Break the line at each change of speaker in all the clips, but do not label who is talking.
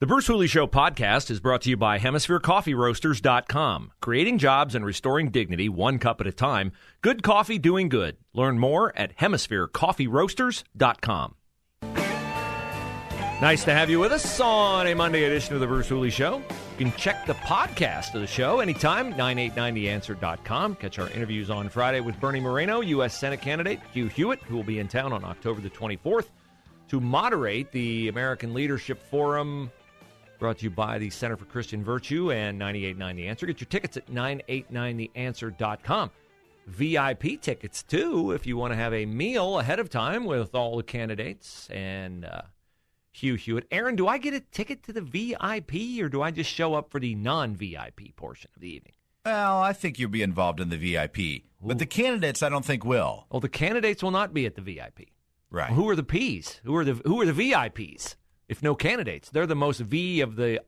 The Bruce Hooley Show podcast is brought to you by HemisphereCoffeeRoasters.com. Creating jobs and restoring dignity one cup at a time. Good coffee doing good. Learn more at HemisphereCoffeeRoasters.com. Nice to have you with us on a Monday edition of the Bruce Hooley Show. You can check the podcast of the show anytime, 989theanswer.com. Catch our interviews on Friday with Bernie Moreno, U.S. Senate candidate, Hugh Hewitt, who will be in town on October the 24th to moderate the American Leadership Forum Brought to you by the Center for Christian Virtue and 989 The Answer. Get your tickets at 989theanswer.com. VIP tickets, too, if you want to have a meal ahead of time with all the candidates and uh, Hugh Hewitt. Aaron, do I get a ticket to the VIP or do I just show up for the non VIP portion of the evening?
Well, I think you'll be involved in the VIP, Ooh. but the candidates, I don't think will.
Well, the candidates will not be at the VIP.
Right.
Well, who are the P's? Who are the Who are the VIPs? If no candidates. They're the most V of the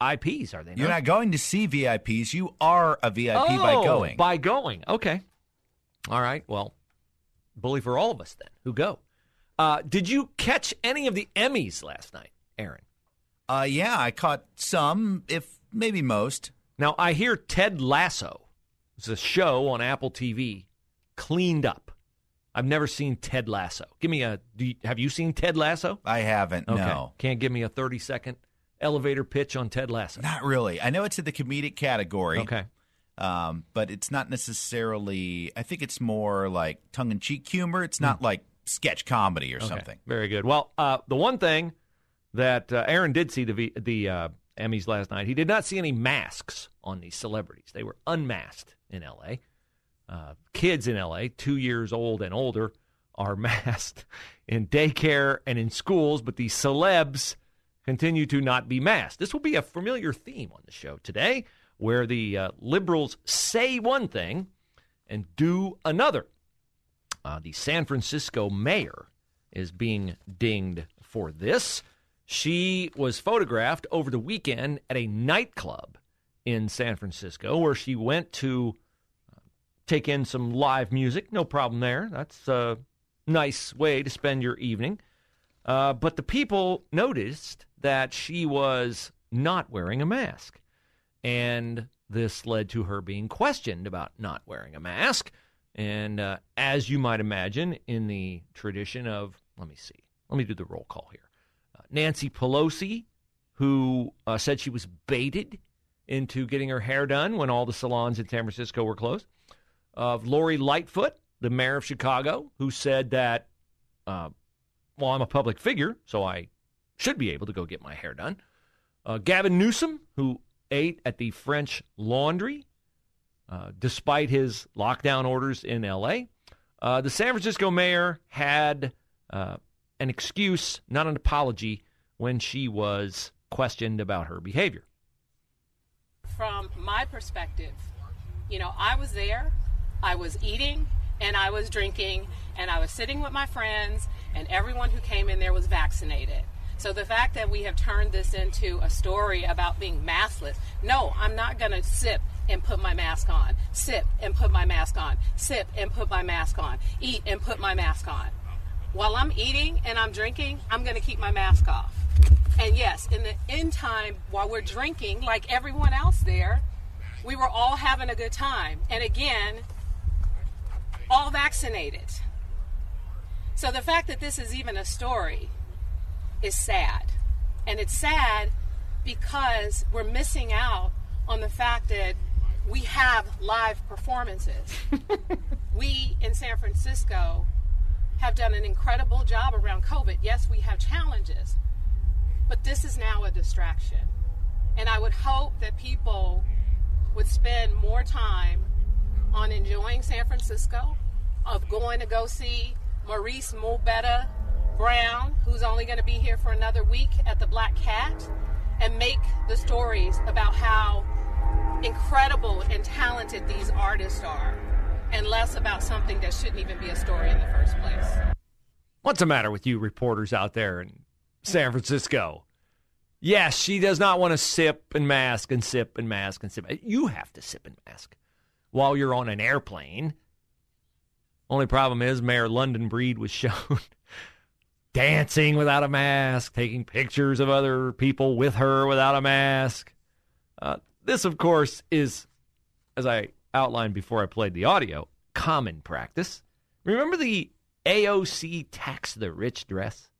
IPs, are they? Not?
You're not going to see VIPs. You are a VIP
oh,
by going.
By going. Okay. All right. Well, bully for all of us then who go. Uh, did you catch any of the Emmys last night, Aaron?
Uh, yeah, I caught some, if maybe most.
Now I hear Ted Lasso. It's a show on Apple TV, cleaned up. I've never seen Ted Lasso. Give me a. You, have you seen Ted Lasso?
I haven't.
Okay.
No.
Can't give me a thirty second elevator pitch on Ted Lasso.
Not really. I know it's in the comedic category.
Okay.
Um, but it's not necessarily. I think it's more like tongue in cheek humor. It's not mm. like sketch comedy or
okay.
something.
Very good. Well, uh, the one thing that uh, Aaron did see the the uh, Emmys last night, he did not see any masks on these celebrities. They were unmasked in L.A uh, kids in LA, two years old and older, are masked in daycare and in schools, but the celebs continue to not be masked. This will be a familiar theme on the show today, where the uh, liberals say one thing and do another. Uh, the San Francisco mayor is being dinged for this. She was photographed over the weekend at a nightclub in San Francisco where she went to take in some live music. No problem there. That's a nice way to spend your evening. Uh, but the people noticed that she was not wearing a mask. And this led to her being questioned about not wearing a mask. And uh, as you might imagine, in the tradition of, let me see, let me do the roll call here. Uh, Nancy Pelosi, who uh, said she was baited into getting her hair done when all the salons in San Francisco were closed of Lori Lightfoot, the mayor of Chicago, who said that, uh, well, I'm a public figure, so I should be able to go get my hair done. Uh, Gavin Newsom, who ate at the French Laundry uh, despite his lockdown orders in L.A. Uh, the San Francisco mayor had uh, an excuse, not an apology, when she was questioned about her behavior.
From my perspective, you know, I was there. I was eating and I was drinking and I was sitting with my friends and everyone who came in there was vaccinated. So the fact that we have turned this into a story about being maskless, no, I'm not going to sip and put my mask on, sip and put my mask on, sip and put my mask on, eat and put my mask on. While I'm eating and I'm drinking, I'm going to keep my mask off. And yes, in the end time, while we're drinking, like everyone else there, we were all having a good time. And again, all vaccinated. So the fact that this is even a story is sad. And it's sad because we're missing out on the fact that we have live performances. we in San Francisco have done an incredible job around COVID. Yes, we have challenges, but this is now a distraction. And I would hope that people would spend more time on enjoying San Francisco, of going to go see Maurice Mobetta Brown, who's only going to be here for another week at the Black Cat, and make the stories about how incredible and talented these artists are, and less about something that shouldn't even be a story in the first place.
What's the matter with you reporters out there in San Francisco? Yes, she does not want to sip and mask and sip and mask and sip. You have to sip and mask while you're on an airplane. Only problem is Mayor London Breed was shown dancing without a mask, taking pictures of other people with her without a mask. Uh, this, of course, is, as I outlined before I played the audio, common practice. Remember the AOC tax the rich dress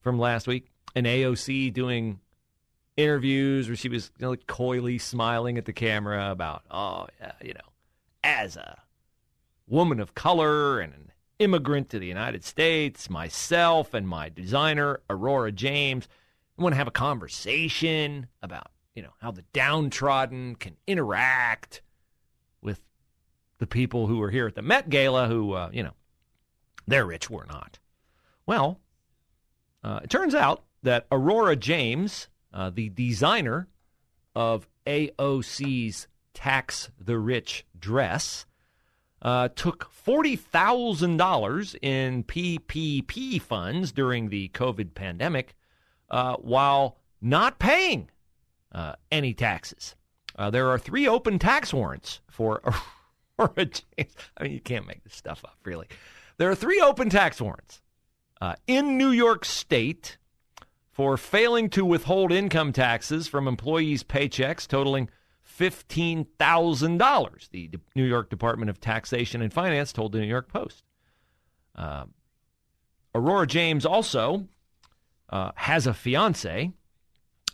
from last week? An AOC doing interviews where she was you know, like coyly smiling at the camera about, oh, yeah, you know, as a woman of color and an immigrant to the United States, myself and my designer, Aurora James, I want to have a conversation about, you know, how the downtrodden can interact with the people who are here at the Met Gala who, uh, you know, they're rich, we're not. Well, uh, it turns out that Aurora James uh, the designer of AOC's Tax the Rich dress, uh, took $40,000 in PPP funds during the COVID pandemic uh, while not paying uh, any taxes. Uh, there are three open tax warrants for James. I mean, you can't make this stuff up, really. There are three open tax warrants uh, in New York State for failing to withhold income taxes from employees' paychecks totaling $15,000, the New York Department of Taxation and Finance told the New York Post. Uh, Aurora James also uh, has a fiance.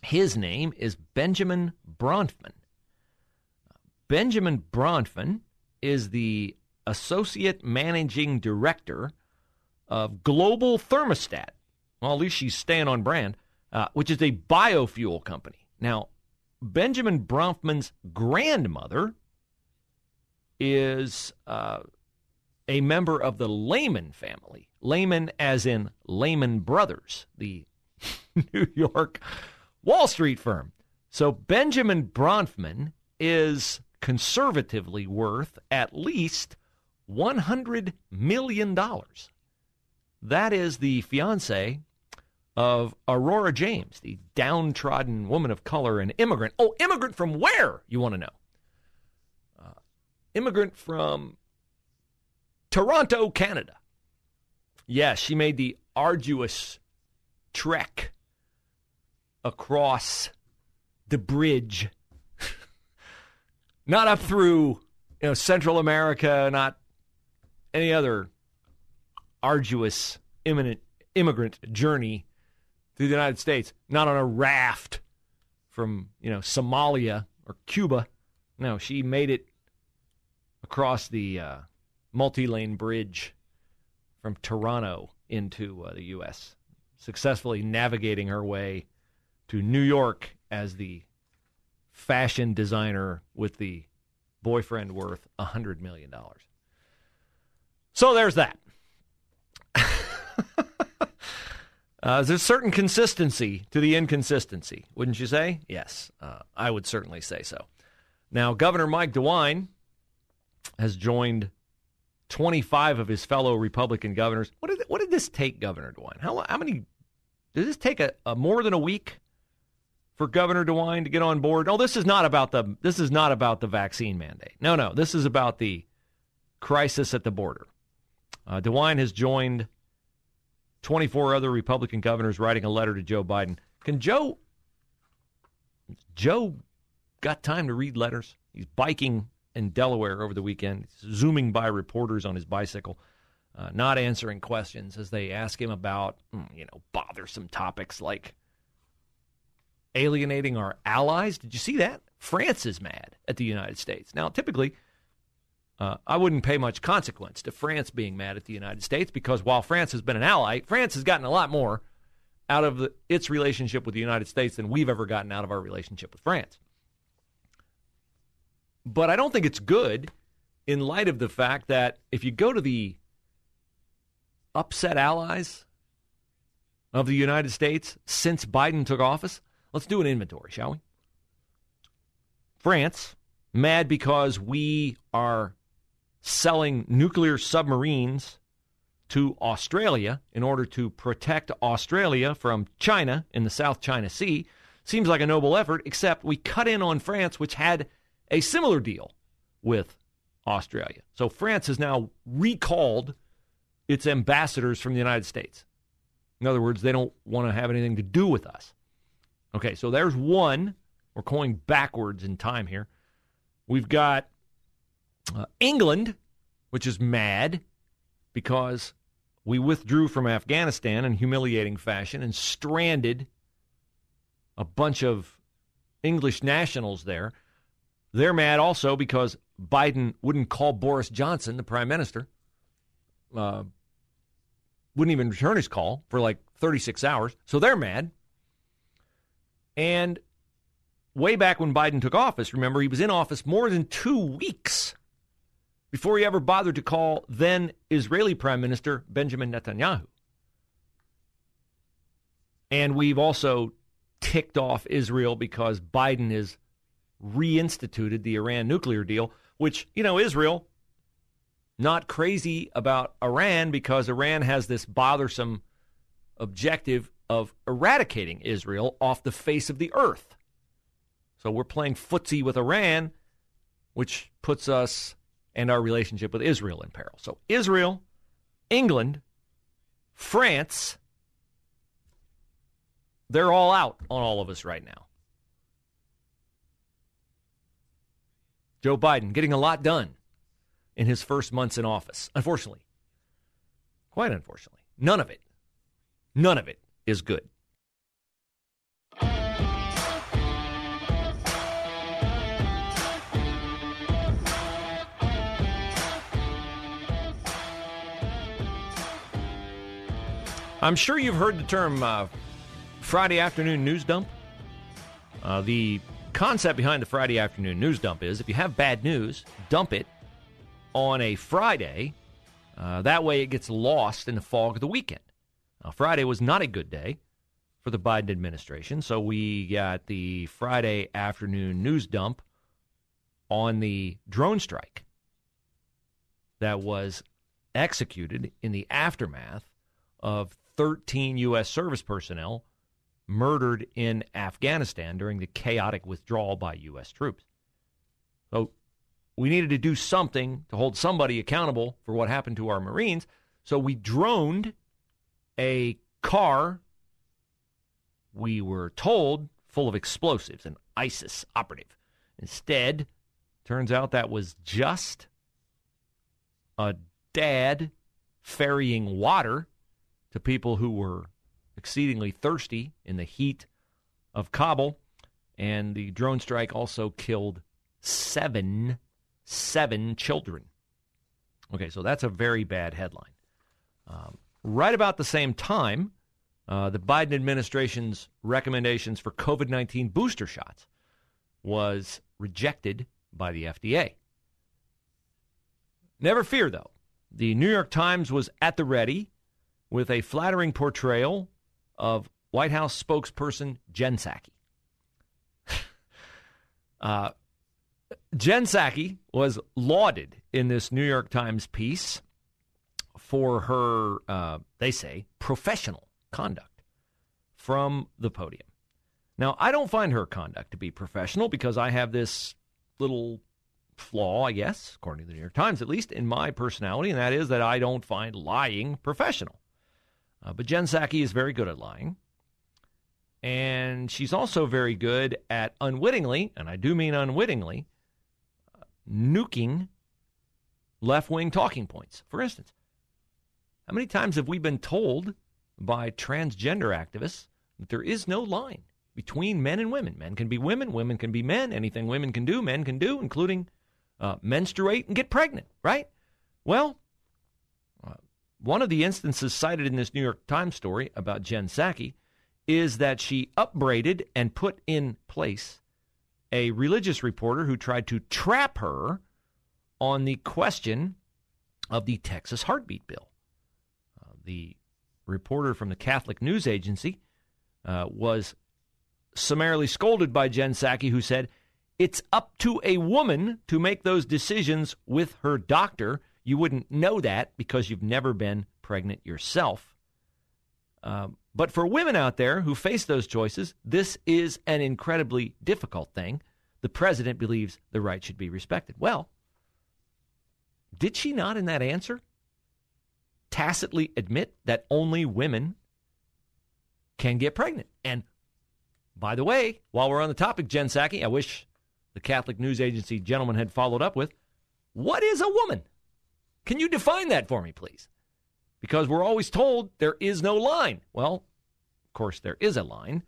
His name is Benjamin Bronfman. Benjamin Bronfman is the Associate Managing Director of Global Thermostat, well, at least she's staying on brand, uh, which is a biofuel company. Now, Benjamin Bronfman's grandmother is uh, a member of the Lehman family. Lehman, as in Lehman Brothers, the New York Wall Street firm. So Benjamin Bronfman is conservatively worth at least $100 million. That is the fiance of Aurora James, the downtrodden woman of color and immigrant. Oh, immigrant from where? You want to know? Uh, immigrant from Toronto, Canada. Yes, she made the arduous trek across the bridge, not up through you know Central America, not any other arduous imminent immigrant journey through the United States, not on a raft from, you know, Somalia or Cuba. No, she made it across the uh, multi-lane bridge from Toronto into uh, the U.S., successfully navigating her way to New York as the fashion designer with the boyfriend worth $100 million. So there's that. Uh, there's a certain consistency to the inconsistency, wouldn't you say? Yes, uh, I would certainly say so. Now, Governor Mike DeWine has joined 25 of his fellow Republican governors. What did what did this take, Governor DeWine? How how many? Did this take a, a more than a week for Governor DeWine to get on board? No, this is not about the this is not about the vaccine mandate. No, no, this is about the crisis at the border. Uh, DeWine has joined 24 other Republican governors writing a letter to Joe Biden. Can Joe Joe got time to read letters? He's biking in Delaware over the weekend, zooming by reporters on his bicycle, uh, not answering questions as they ask him about, hmm, you know, bothersome topics like alienating our allies. Did you see that? France is mad at the United States. Now, typically, uh, I wouldn't pay much consequence to France being mad at the United States because while France has been an ally, France has gotten a lot more out of the, its relationship with the United States than we've ever gotten out of our relationship with France. But I don't think it's good in light of the fact that if you go to the upset allies, of the United States since Biden took office? Let's do an inventory, shall we? France, mad because we are selling nuclear submarines to Australia in order to protect Australia from China in the South China Sea. Seems like a noble effort, except we cut in on France, which had a similar deal with Australia. So France has now recalled its ambassadors from the United States. In other words, they don't want to have anything to do with us. Okay, so there's one. We're going backwards in time here. We've got uh, England, which is mad because we withdrew from Afghanistan in humiliating fashion and stranded a bunch of English nationals there. They're mad also because Biden wouldn't call Boris Johnson, the prime minister, uh, wouldn't even return his call for like 36 hours. So they're mad. And way back when Biden took office, remember, he was in office more than two weeks before he ever bothered to call then Israeli Prime Minister Benjamin Netanyahu. And we've also ticked off Israel because Biden has reinstituted the Iran nuclear deal, which, you know, Israel, not crazy about Iran because Iran has this bothersome objective of eradicating Israel off the face of the earth. So we're playing footsie with Iran, which puts us and our relationship with Israel in peril. So Israel, England, France, they're all out on all of us right now. Joe Biden getting a lot done in his first months in office. Unfortunately, quite unfortunately, none of it, none of it is good. I'm sure you've heard the term uh, Friday afternoon news dump. Uh, the concept behind the Friday afternoon news dump is if you have bad news, dump it on a Friday. Uh, that way it gets lost in the fog of the weekend. Now, Friday was not a good day for the Biden administration, so we got the Friday afternoon news dump on the drone strike that was executed in the aftermath of 13 U.S. service personnel murdered in Afghanistan during the chaotic withdrawal by U.S. troops. So we needed to do something to hold somebody accountable for what happened to our Marines. So we droned a car, we were told, full of explosives, an ISIS operative. Instead, turns out that was just a dad ferrying water to people who were exceedingly thirsty in the heat of Kabul. And the drone strike also killed seven, seven children. Okay, so that's a very bad headline. Um, right about the same time, uh, the Biden administration's recommendations for COVID 19 booster shots was rejected by the FDA. Never fear, though. The New York Times was at the ready with a flattering portrayal of White House spokesperson Jen Psaki. uh, Jen Psaki was lauded in this New York Times piece for her, uh, they say, professional conduct from the podium. Now, I don't find her conduct to be professional because I have this little flaw, I guess, according to the New York Times at least, in my personality, and that is that I don't find lying professional. Uh, but Jen Psaki is very good at lying. And she's also very good at unwittingly, and I do mean unwittingly, uh, nuking left wing talking points. For instance, how many times have we been told by transgender activists that there is no line between men and women? Men can be women, women can be men. Anything women can do, men can do, including uh, menstruate and get pregnant, right? Well, one of the instances cited in this New York Times story about Jen Psaki is that she upbraided and put in place a religious reporter who tried to trap her on the question of the Texas heartbeat bill. Uh, the reporter from the Catholic News Agency uh, was summarily scolded by Jen Psaki, who said, It's up to a woman to make those decisions with her doctor. You wouldn't know that because you've never been pregnant yourself. Uh, but for women out there who face those choices, this is an incredibly difficult thing. The president believes the right should be respected. Well, did she not in that answer tacitly admit that only women can get pregnant? And by the way, while we're on the topic, Jen Psaki, I wish the Catholic News Agency gentleman had followed up with what is a woman? Can you define that for me, please? Because we're always told there is no line. Well, of course, there is a line.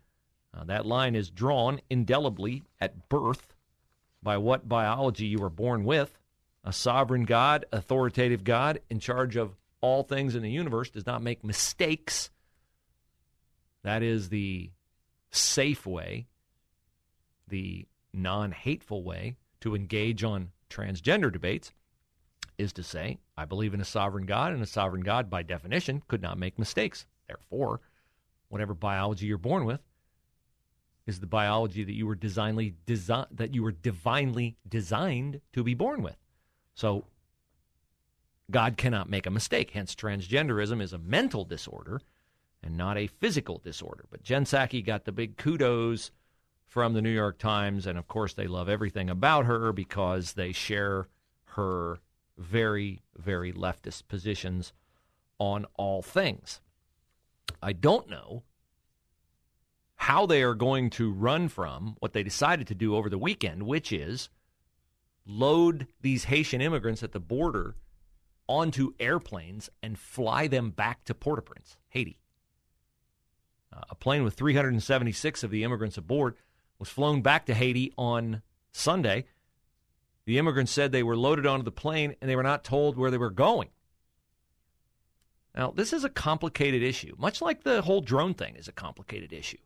Uh, that line is drawn indelibly at birth by what biology you were born with. A sovereign God, authoritative God, in charge of all things in the universe, does not make mistakes. That is the safe way, the non hateful way to engage on transgender debates is to say, I believe in a sovereign God, and a sovereign God, by definition, could not make mistakes. Therefore, whatever biology you're born with is the biology that you were designly desi- that you were divinely designed to be born with. So God cannot make a mistake. Hence, transgenderism is a mental disorder and not a physical disorder. But Jen Psaki got the big kudos from the New York Times, and of course, they love everything about her because they share her very, very leftist positions on all things. I don't know how they are going to run from what they decided to do over the weekend, which is load these Haitian immigrants at the border onto airplanes and fly them back to Port au Prince, Haiti. Uh, a plane with 376 of the immigrants aboard was flown back to Haiti on Sunday. The immigrants said they were loaded onto the plane and they were not told where they were going. Now, this is a complicated issue, much like the whole drone thing is a complicated issue.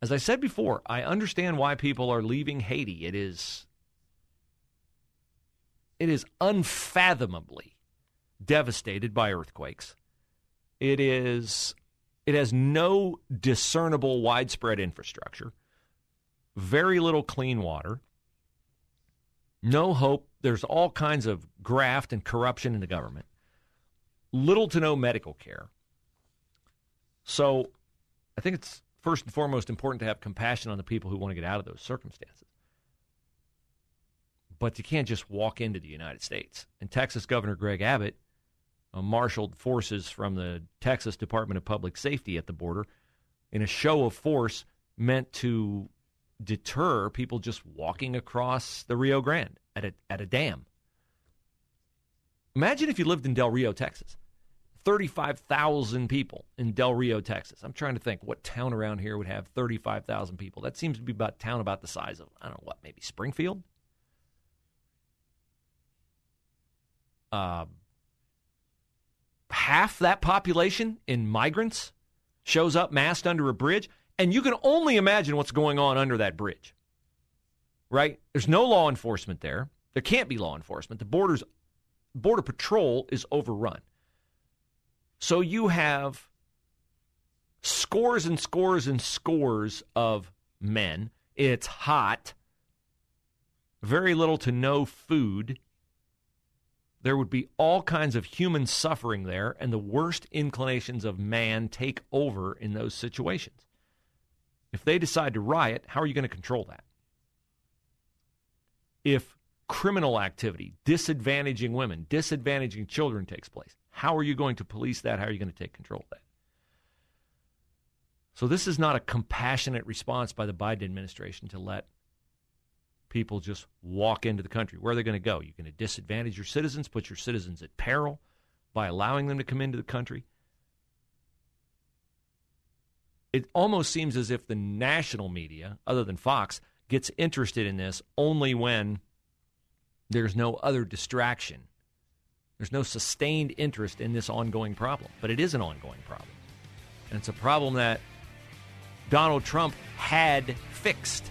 As I said before, I understand why people are leaving Haiti. It is it is unfathomably devastated by earthquakes. It is it has no discernible widespread infrastructure, very little clean water, no hope. There's all kinds of graft and corruption in the government, little to no medical care. So I think it's first and foremost important to have compassion on the people who want to get out of those circumstances. But you can't just walk into the United States. And Texas Governor Greg Abbott uh, marshaled forces from the Texas Department of Public Safety at the border in a show of force meant to deter people just walking across the Rio Grande at a, at a dam. Imagine if you lived in Del Rio, Texas. 35,000 people in Del Rio, Texas. I'm trying to think what town around here would have 35,000 people. That seems to be about town about the size of, I don't know what, maybe Springfield? Uh, half that population in migrants shows up massed under a bridge, and you can only imagine what's going on under that bridge. Right? There's no law enforcement there. There can't be law enforcement. The borders border patrol is overrun. So you have scores and scores and scores of men. It's hot. Very little to no food. There would be all kinds of human suffering there, and the worst inclinations of man take over in those situations. If they decide to riot, how are you going to control that? If criminal activity, disadvantaging women, disadvantaging children takes place, how are you going to police that? How are you going to take control of that? So, this is not a compassionate response by the Biden administration to let people just walk into the country. Where are they going to go? You're going to disadvantage your citizens, put your citizens at peril by allowing them to come into the country. It almost seems as if the national media, other than Fox, gets interested in this only when there's no other distraction. There's no sustained interest in this ongoing problem, but it is an ongoing problem. And it's a problem that Donald Trump had fixed.